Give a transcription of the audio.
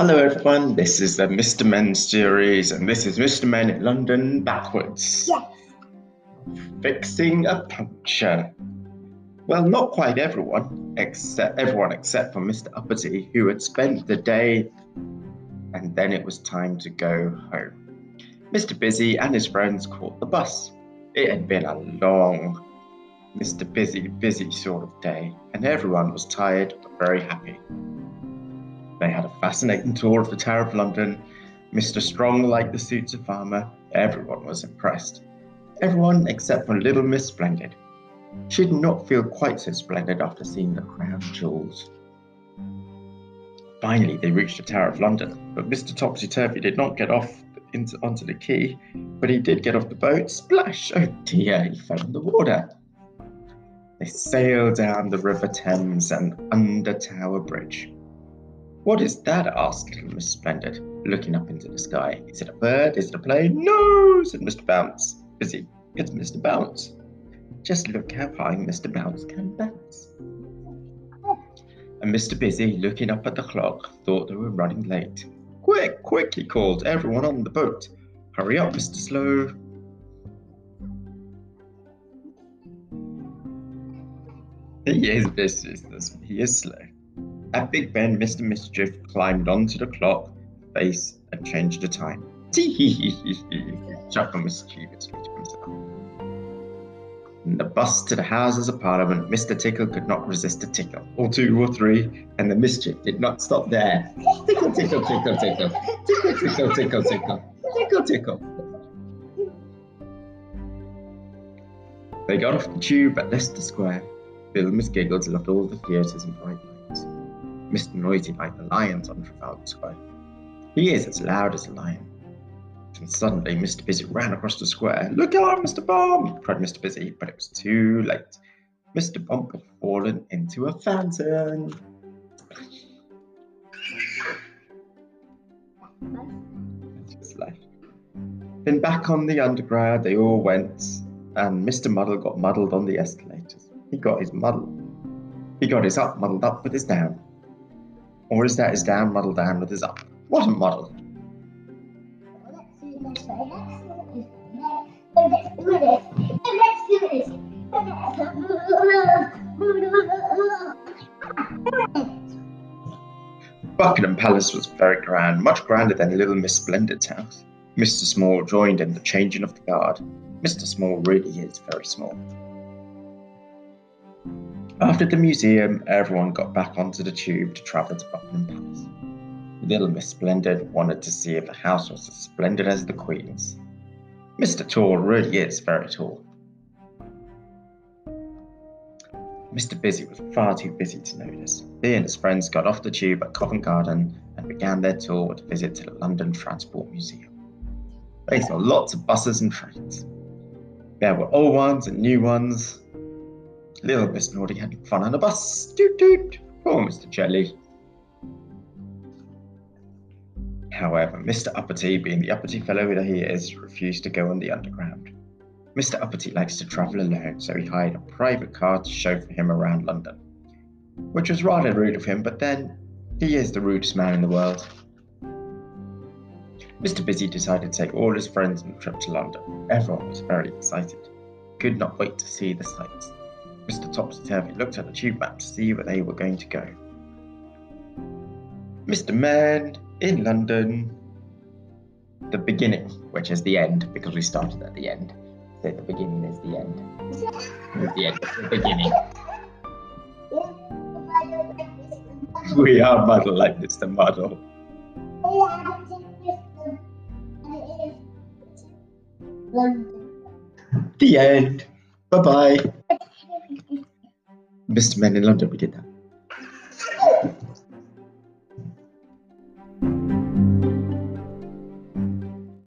Hello everyone, this is the Mr. Men series and this is Mr. Men in London backwards. Yes. Fixing a puncture. Well, not quite everyone, except everyone except for Mr. Uppity, who had spent the day and then it was time to go home. Mr. Busy and his friends caught the bus. It had been a long, Mr. Busy, busy sort of day, and everyone was tired but very happy. They had a fascinating tour of the Tower of London. Mr. Strong liked the suits of armour. Everyone was impressed. Everyone except for little Miss Splendid. She did not feel quite so splendid after seeing the crown jewels. Finally, they reached the Tower of London, but Mr. Topsy Turvy did not get off into, onto the quay, but he did get off the boat. Splash! Oh dear, he fell in the water. They sailed down the River Thames and under Tower Bridge. What is that? asked little Miss Splendid, looking up into the sky. Is it a bird? Is it a plane? No, said Mr. Bounce. Busy. It's Mr. Bounce. Just look how high Mr. Bounce can bounce. And Mr. Busy, looking up at the clock, thought they were running late. Quick, quick, he called, everyone on the boat. Hurry up, Mr. Slow. He is business. He is slow. At Big Ben, Mr. Mischief climbed onto the clock face and changed the time. Tee mischievously to himself. In the bus to the Houses of Parliament, Mr. Tickle could not resist a tickle, or two, or three, and the mischief did not stop there. Tickle, tickle, tickle, tickle, tickle, tickle, tickle, tickle, tickle, tickle. They got off the tube at Leicester Square. Bill Giggles loved all the theatres and lights. Mr. Noisy like the lions on Trafalgar Square. He is as loud as a lion. And suddenly, Mr. Busy ran across the square. Look out, Mr. Bump! cried Mr. Busy, but it was too late. Mr. Bump had fallen into a fountain. Just left. Then back on the underground, they all went, and Mr. Muddle got muddled on the escalators. He got his muddle. He got his up muddled up with his down. Or is that his down muddled down with his up? What a muddle! Buckingham Palace was very grand, much grander than Little Miss Splendid's house. Mr. Small joined in the changing of the guard. Mr. Small really is very small. After the museum, everyone got back onto the tube to travel to Buckingham Palace. Little Miss Splendid wanted to see if the house was as splendid as the Queen's. Mr. Tall really is very tall. Mr. Busy was far too busy to notice. He and his friends got off the tube at Covent Garden and began their tour with a visit to the London Transport Museum. They saw lots of buses and trains. There were old ones and new ones. Little Miss Naughty had fun on a bus. Toot toot. Poor Mr. Jelly. However, Mr. Uppity, being the uppity fellow that he is, refused to go on the underground. Mr. Uppity likes to travel alone, so he hired a private car to chauffeur him around London. Which was rather rude of him, but then he is the rudest man in the world. Mr. Busy decided to take all his friends on a trip to London. Everyone was very excited. Could not wait to see the sights. Mr. Topsy Turvy looked at the tube map to see where they were going to go. Mr. Man in London. The beginning, which is the end, because we started at the end. So the beginning is the end. The end, the beginning. We are muddle like Mr. Muddle. The end. Bye bye businessman in London, we did that.